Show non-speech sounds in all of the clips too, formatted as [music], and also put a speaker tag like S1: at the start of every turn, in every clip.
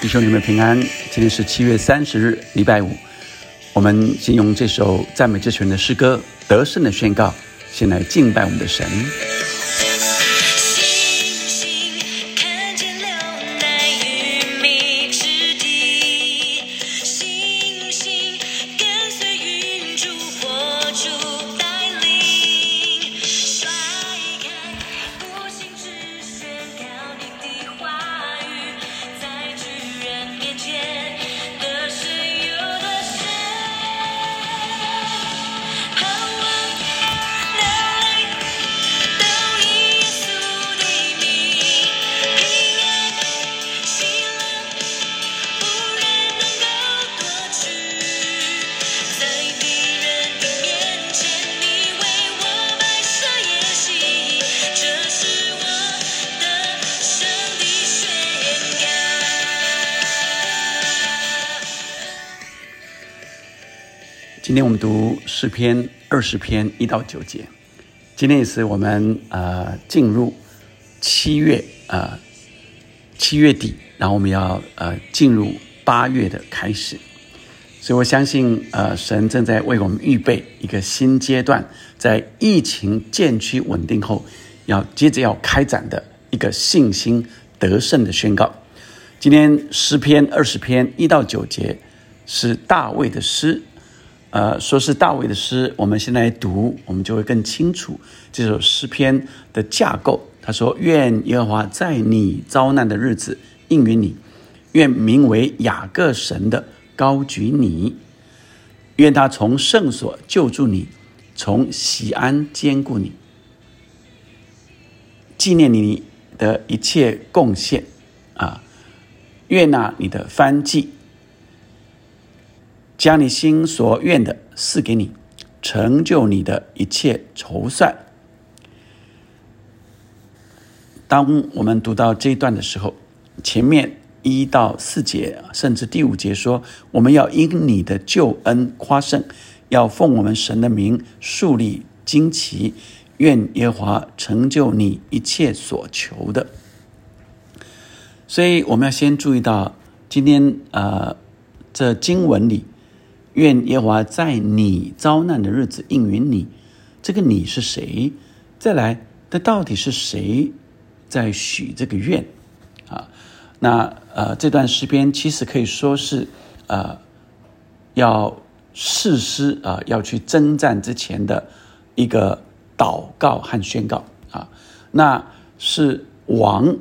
S1: 弟兄姊妹平安，今天是七月三十日，礼拜五。我们先用这首赞美之泉的诗歌《得胜的宣告》，先来敬拜我们的神。今天我们读诗篇二十篇一到九节。今天也是我们呃进入七月呃七月底，然后我们要呃进入八月的开始。所以我相信，呃，神正在为我们预备一个新阶段，在疫情渐趋稳定后，要接着要开展的一个信心得胜的宣告。今天诗篇二十篇一到九节是大卫的诗，呃，说是大卫的诗，我们现在读，我们就会更清楚这首诗篇的架构。他说：“愿耶和华在你遭难的日子应允你，愿名为雅各神的高举你，愿他从圣所救助你，从喜安坚固你，纪念你的一切贡献啊，悦纳你的翻祭。”将你心所愿的赐给你，成就你的一切筹算。当我们读到这一段的时候，前面一到四节，甚至第五节说，我们要因你的救恩夸胜，要奉我们神的名树立旌旗，愿耶和华成就你一切所求的。所以我们要先注意到，今天呃，这经文里。愿耶华在你遭难的日子应允你。这个你是谁？再来，这到底是谁在许这个愿？啊，那呃，这段诗篇其实可以说是呃，要誓师啊，要去征战之前的一个祷告和宣告啊。那是王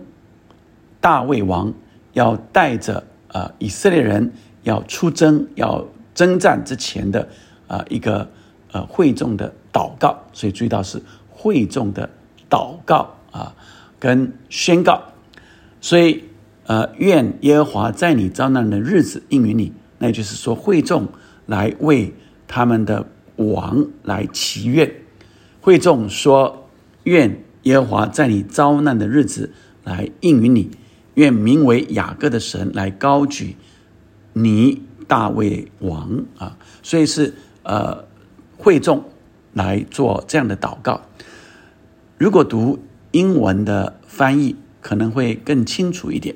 S1: 大卫王要带着呃以色列人要出征要。征战之前的啊一个呃会众的祷告，所以注意到是会众的祷告啊跟宣告，所以呃愿耶和华在你遭难的日子应允你，那就是说会众来为他们的王来祈愿，会众说愿耶和华在你遭难的日子来应允你，愿名为雅各的神来高举你。大卫王啊，所以是呃会众来做这样的祷告。如果读英文的翻译，可能会更清楚一点。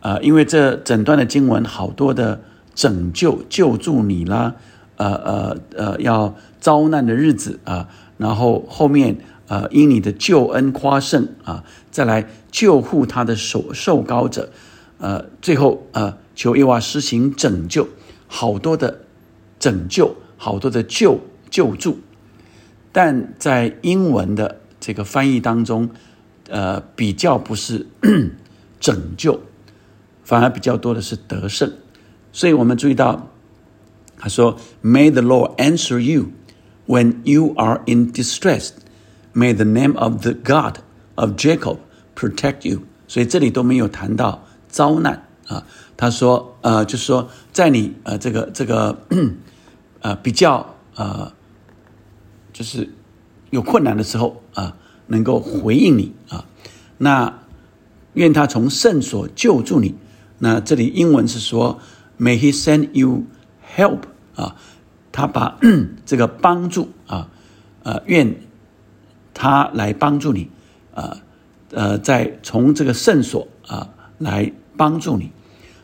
S1: 呃，因为这整段的经文好多的拯救、救助你啦，呃呃呃，要遭难的日子啊，然后后面呃因你的救恩夸胜啊，再来救护他的受受高者，呃，最后呃。求耶和华施行拯救，好多的拯救，好多的救救助，但在英文的这个翻译当中，呃，比较不是拯救，反而比较多的是得胜。所以我们注意到，他说：“May the Lord answer you when you are in distress. May the name of the God of Jacob protect you.” 所以这里都没有谈到遭难。啊，他说，呃，就是说，在你呃这个这个呃比较呃，就是有困难的时候啊，能够回应你啊，那愿他从圣所救助你。那这里英文是说，May He send you help 啊，他把这个帮助啊，呃，愿他来帮助你啊，呃，在从这个圣所啊来。帮助你，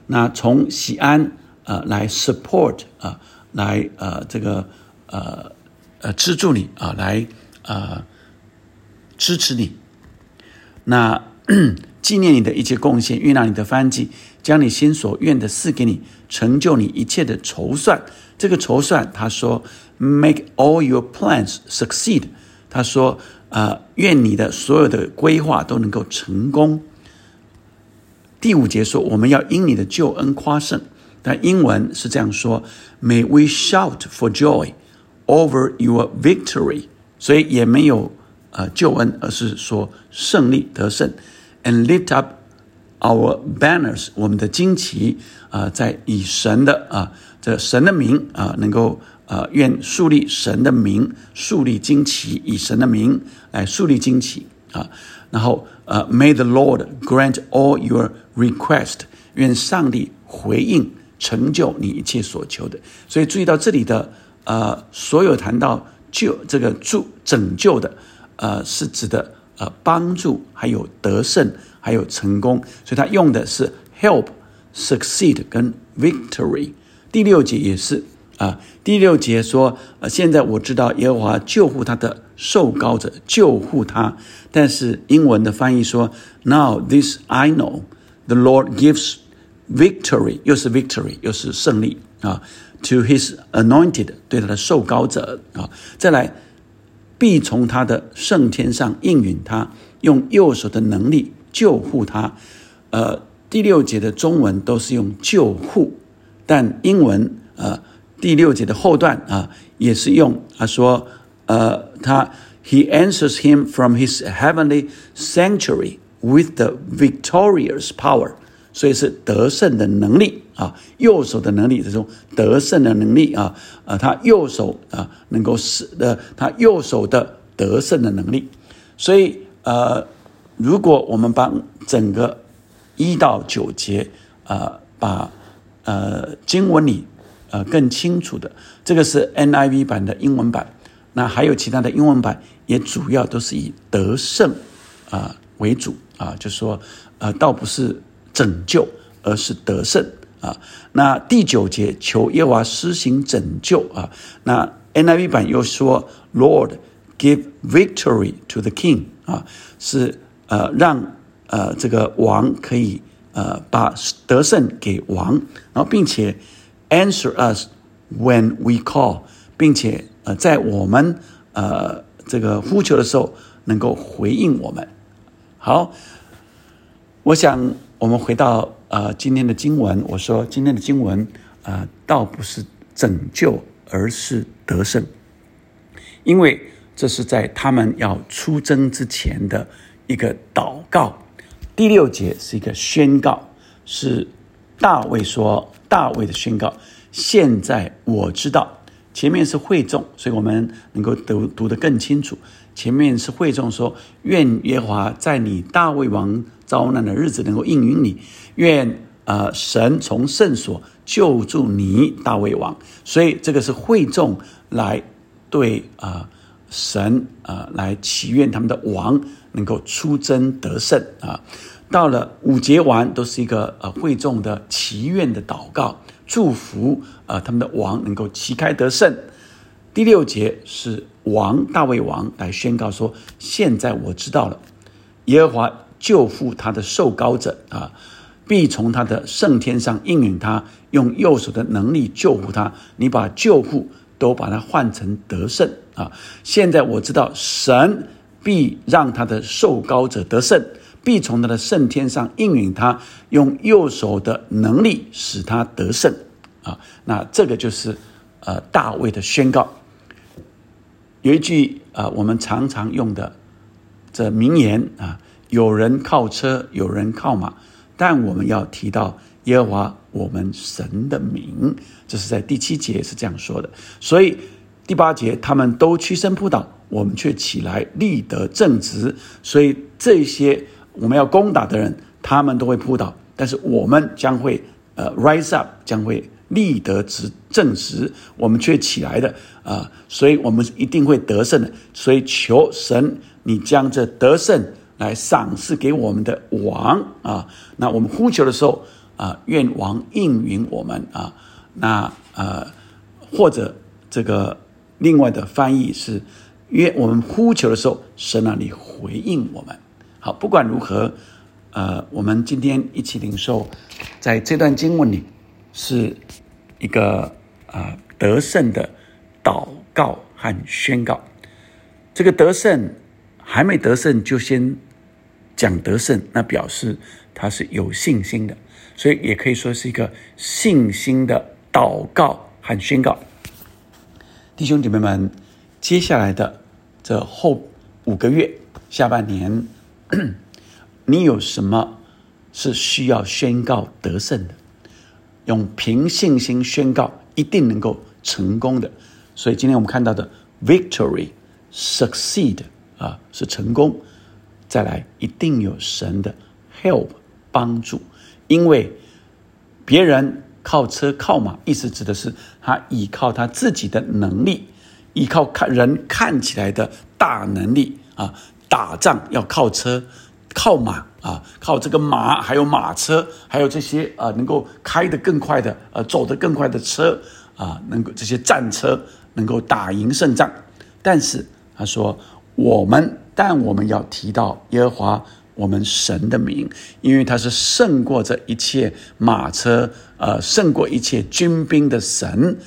S1: 那从喜安呃来 support 啊，来呃这个呃呃资助你啊，来呃支持你。那 [coughs] 纪念你的一切贡献，悦纳你的翻祭，将你心所愿的赐给你，成就你一切的筹算。这个筹算，他说，make all your plans succeed。他说，呃，愿你的所有的规划都能够成功。第五节说，我们要因你的救恩夸胜。但英文是这样说：May we shout for joy over your victory。所以也没有呃救恩，而是说胜利得胜。And lift up our banners，我们的旌旗啊，在以神的啊这神的名啊，能够啊愿树立神的名，树立旌旗，以神的名来树立旌旗啊。然后呃，May the Lord grant all your request，愿上帝回应成就你一切所求的。所以注意到这里的呃，所有谈到救这个助拯救的呃，是指的呃帮助，还有得胜，还有成功。所以他用的是 help、succeed 跟 victory。第六节也是啊，第六节说呃，现在我知道耶和华救护他的受膏者，救护他。但是英文的翻译说，Now this I know, the Lord gives victory，又是 victory，又是胜利啊，to His anointed，对他的受膏者啊，再来必从他的圣天上应允他，用右手的能力救护他。呃，第六节的中文都是用救护，但英文呃第六节的后段啊也是用他说呃他。He answers him from his heavenly sanctuary with the victorious power，所以是得胜的能力啊，右手的能力，这种得胜的能力啊，啊，他右手啊能够使的，他右手的得胜的能力。所以呃，如果我们把整个一到九节啊，把呃经文里呃更清楚的，这个是 NIV 版的英文版，那还有其他的英文版。也主要都是以得胜啊为主啊，就说呃，倒不是拯救，而是得胜啊。那第九节求耶和华施行拯救啊。那 NIV 版又说，Lord give victory to the king 啊，是呃让呃这个王可以呃把得胜给王，然后并且 answer us when we call，并且在我们呃。这个呼求的时候，能够回应我们。好，我想我们回到呃今天的经文。我说今天的经文啊，倒不是拯救，而是得胜，因为这是在他们要出征之前的一个祷告。第六节是一个宣告，是大卫说大卫的宣告。现在我知道。前面是会众，所以我们能够读读得更清楚。前面是会众说：“愿耶华在你大卫王遭难的日子能够应允你，愿呃神从圣所救助你大卫王。”所以这个是会众来对啊神啊来祈愿他们的王能够出征得胜啊。到了五节完都是一个呃会众的祈愿的祷告。祝福啊，他们的王能够旗开得胜。第六节是王大卫王来宣告说：“现在我知道了，耶和华救护他的受膏者啊，必从他的圣天上应允他，用右手的能力救护他。你把救护都把它换成得胜啊！现在我知道，神必让他的受膏者得胜。”必从他的圣天上应允他，用右手的能力使他得胜啊！那这个就是呃大卫的宣告。有一句啊，我们常常用的这名言啊：有人靠车，有人靠马，但我们要提到耶和华我们神的名。这是在第七节是这样说的。所以第八节他们都屈身扑倒，我们却起来立得正直。所以这些。我们要攻打的人，他们都会扑倒，但是我们将会呃 rise up，将会立得直正直，我们却起来的啊，所以我们一定会得胜的。所以求神，你将这得胜来赏赐给我们的王啊。那我们呼求的时候啊，愿王应允我们啊。那呃，或者这个另外的翻译是，愿我们呼求的时候，神那里回应我们。好，不管如何，呃，我们今天一起领受，在这段经文里是一个啊得胜的祷告和宣告。这个得胜还没得胜，就先讲得胜，那表示他是有信心的，所以也可以说是一个信心的祷告和宣告。弟兄姐妹们，接下来的这后五个月，下半年，[coughs] 你有什么是需要宣告得胜的？用凭信心宣告，一定能够成功的。所以今天我们看到的 victory。succeed 啊，是成功。再来，一定有神的 help 帮助，因为别人靠车靠马，意思指的是他依靠他自己的能力，依靠看人看起来的大能力啊。打仗要靠车，靠马啊，靠这个马，还有马车，还有这些啊，能够开得更快的，呃，走得更快的车啊，能够这些战车能够打赢胜仗，但是。他说：“我们，但我们要提到耶和华我们神的名，因为他是胜过这一切马车，呃，胜过一切军兵的神。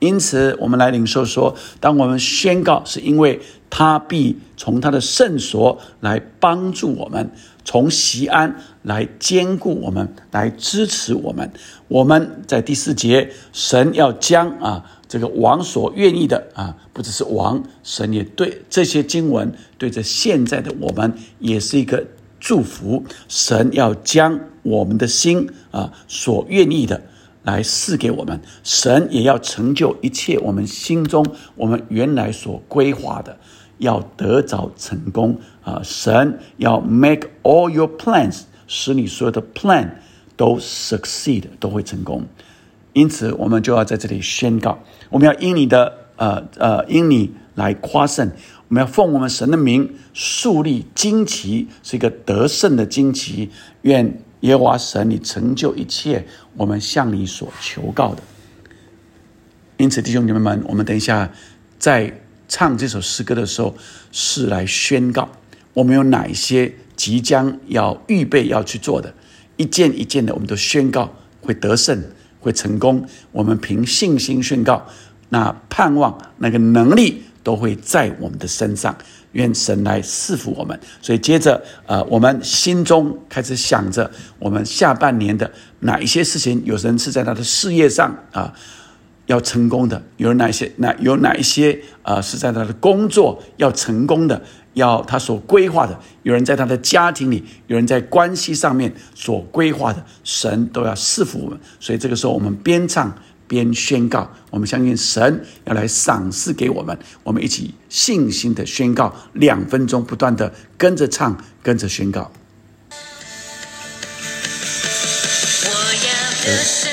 S1: 因此，我们来领受说，当我们宣告，是因为他必从他的圣所来帮助我们，从西安来兼顾我们，来支持我们。我们在第四节，神要将啊。”这个王所愿意的啊，不只是王，神也对这些经文，对着现在的我们，也是一个祝福。神要将我们的心啊所愿意的来赐给我们，神也要成就一切我们心中我们原来所规划的，要得着成功啊！神要 make all your plans，使你所有的 plan 都 succeed，都会成功。因此，我们就要在这里宣告：我们要因你的呃呃，因你来夸胜；我们要奉我们神的名树立旌旗，是一个得胜的旌旗。愿耶和华神你成就一切我们向你所求告的。因此，弟兄姐妹们，我们等一下在唱这首诗歌的时候，是来宣告我们有哪一些即将要预备要去做的，一件一件的，我们都宣告会得胜。会成功，我们凭信心宣告，那盼望那个能力都会在我们的身上。愿神来赐福我们。所以接着，呃，我们心中开始想着，我们下半年的哪一些事情，有人是在他的事业上啊要成功的，有哪些？那有哪一些？呃，是在他的工作要成功的。要他所规划的，有人在他的家庭里，有人在关系上面所规划的，神都要赐福我们。所以这个时候，我们边唱边宣告，我们相信神要来赏赐给我们。我们一起信心的宣告，两分钟不断的跟着唱，跟着宣告。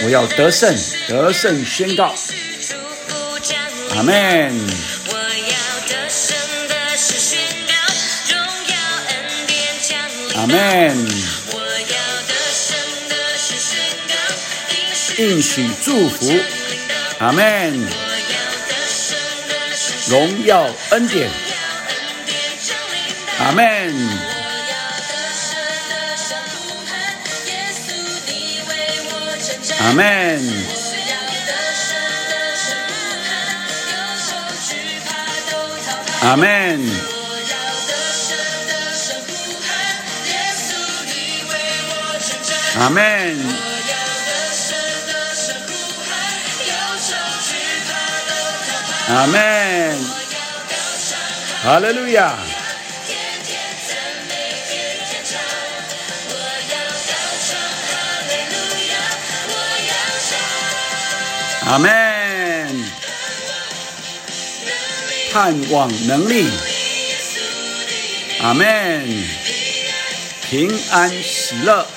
S1: 我要得胜，得胜宣告。阿门。阿门。应许祝福，阿门。荣耀恩典，阿门。阿门。阿门。阿门。阿门。哈利路亚。阿门。盼望能力。阿门。平安喜乐。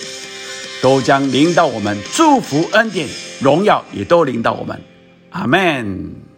S1: 都将领到我们，祝福恩典、荣耀也都领到我们。阿门。